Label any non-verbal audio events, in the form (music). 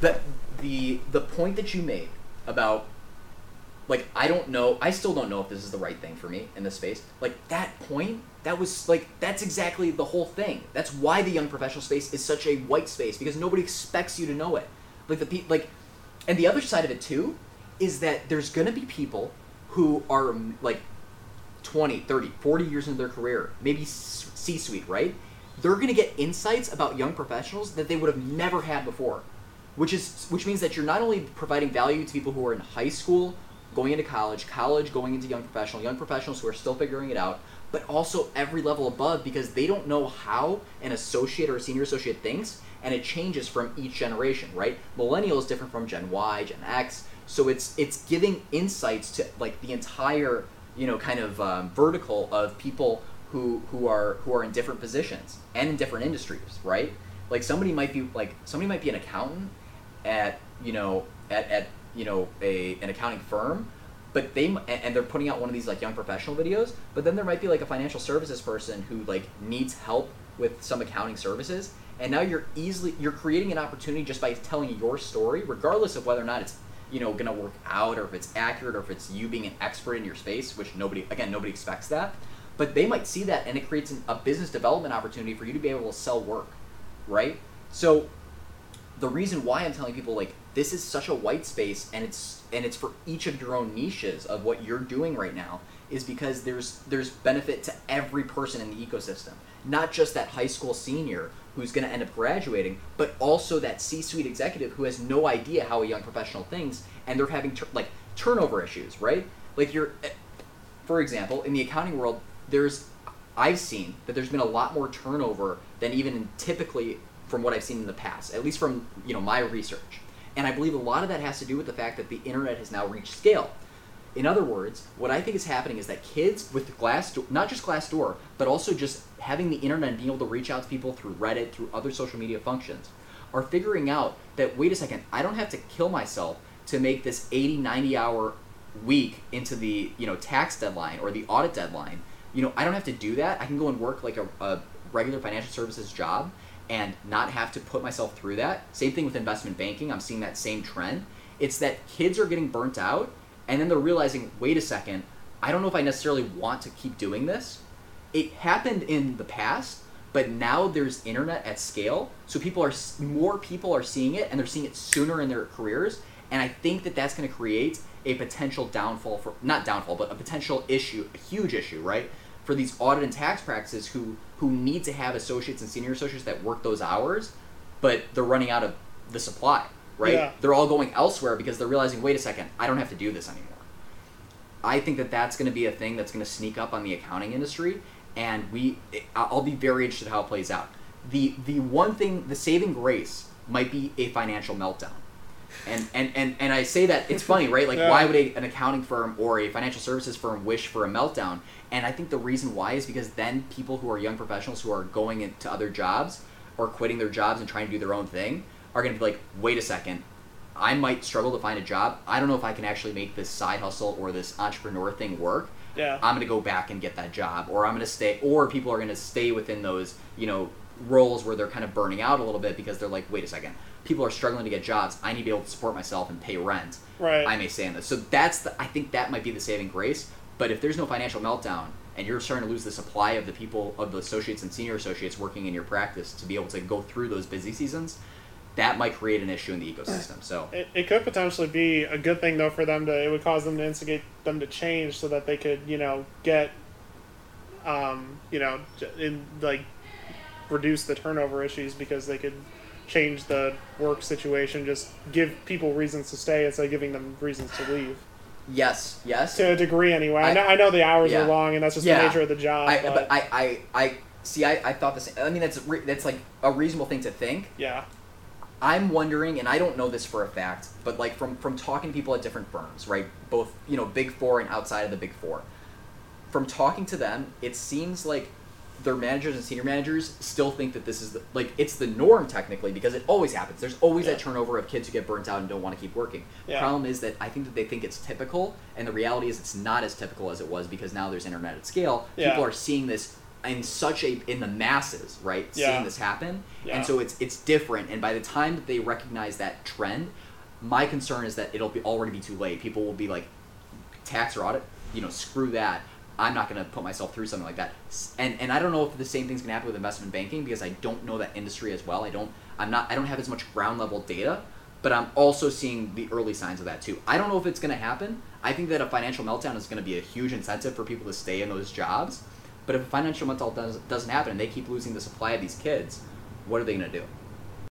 the the the point that you made about like I don't know I still don't know if this is the right thing for me in this space. Like that point, that was like that's exactly the whole thing. That's why the young professional space is such a white space because nobody expects you to know it. Like the pe- like and the other side of it too is that there's to be people who are like 20, 30, 40 years into their career, maybe C suite, right? They're to get insights about young professionals that they would have never had before. Which is which means that you're not only providing value to people who are in high school, going into college, college going into young professional, young professionals who are still figuring it out, but also every level above because they don't know how an associate or a senior associate thinks and it changes from each generation, right? Millennial is different from Gen Y, Gen X, so it's it's giving insights to like the entire you know kind of um, vertical of people who who are who are in different positions and in different industries, right? Like somebody might be like somebody might be an accountant at you know at, at you know a an accounting firm but they and they're putting out one of these like young professional videos but then there might be like a financial services person who like needs help with some accounting services and now you're easily you're creating an opportunity just by telling your story regardless of whether or not it's you know to work out or if it's accurate or if it's you being an expert in your space which nobody again nobody expects that but they might see that and it creates an, a business development opportunity for you to be able to sell work right? So the reason why i'm telling people like this is such a white space and it's and it's for each of your own niches of what you're doing right now is because there's there's benefit to every person in the ecosystem not just that high school senior who's going to end up graduating, but also that C-suite executive who has no idea how a young professional thinks, and they're having tur- like turnover issues, right? Like you're, eh, for example, in the accounting world, there's I've seen that there's been a lot more turnover than even typically from what I've seen in the past, at least from you know my research. And I believe a lot of that has to do with the fact that the internet has now reached scale. In other words, what I think is happening is that kids with glass, not just Glassdoor, but also just having the internet and being able to reach out to people through Reddit, through other social media functions, are figuring out that wait a second, I don't have to kill myself to make this 80, 90 hour week into the you know tax deadline or the audit deadline. You know, I don't have to do that. I can go and work like a, a regular financial services job and not have to put myself through that. Same thing with investment banking. I'm seeing that same trend. It's that kids are getting burnt out and then they're realizing, wait a second, I don't know if I necessarily want to keep doing this. It happened in the past, but now there's internet at scale, so people are more people are seeing it, and they're seeing it sooner in their careers. And I think that that's going to create a potential downfall for not downfall, but a potential issue, a huge issue, right? For these audit and tax practices who who need to have associates and senior associates that work those hours, but they're running out of the supply right? Yeah. They're all going elsewhere because they're realizing, wait a second, I don't have to do this anymore. I think that that's going to be a thing that's going to sneak up on the accounting industry, and we, I'll be very interested how it plays out. The the one thing, the saving grace might be a financial meltdown. And, and, and, and I say that it's funny, right? Like, (laughs) yeah. why would a, an accounting firm or a financial services firm wish for a meltdown? And I think the reason why is because then people who are young professionals who are going into other jobs or quitting their jobs and trying to do their own thing are going to be like, wait a second, I might struggle to find a job. I don't know if I can actually make this side hustle or this entrepreneur thing work. Yeah. I'm going to go back and get that job, or I'm going to stay, or people are going to stay within those, you know, roles where they're kind of burning out a little bit because they're like, wait a second, people are struggling to get jobs. I need to be able to support myself and pay rent. Right. I may stay in this. So that's the, I think that might be the saving grace. But if there's no financial meltdown and you're starting to lose the supply of the people, of the associates and senior associates working in your practice to be able to go through those busy seasons, that might create an issue in the ecosystem. So it, it could potentially be a good thing though for them to it would cause them to instigate them to change so that they could you know get um, you know in like reduce the turnover issues because they could change the work situation just give people reasons to stay instead of giving them reasons to leave yes yes to a degree anyway i, I know, I know the hours yeah. are long and that's just yeah. the nature of the job I, but, but I, I i see I, I thought the same i mean that's that's like a reasonable thing to think yeah I'm wondering, and I don't know this for a fact, but like from from talking to people at different firms, right? Both you know, big four and outside of the big four. From talking to them, it seems like their managers and senior managers still think that this is the, like it's the norm technically because it always happens. There's always yeah. that turnover of kids who get burnt out and don't want to keep working. Yeah. Problem is that I think that they think it's typical, and the reality is it's not as typical as it was because now there's internet at scale. Yeah. People are seeing this in such a in the masses, right? Seeing this happen, and so it's it's different. And by the time that they recognize that trend, my concern is that it'll be already be too late. People will be like, tax or audit, you know, screw that. I'm not going to put myself through something like that. And and I don't know if the same thing's going to happen with investment banking because I don't know that industry as well. I don't I'm not I don't have as much ground level data, but I'm also seeing the early signs of that too. I don't know if it's going to happen. I think that a financial meltdown is going to be a huge incentive for people to stay in those jobs. But if a financial meltdown does, doesn't happen and they keep losing the supply of these kids, what are they going to do?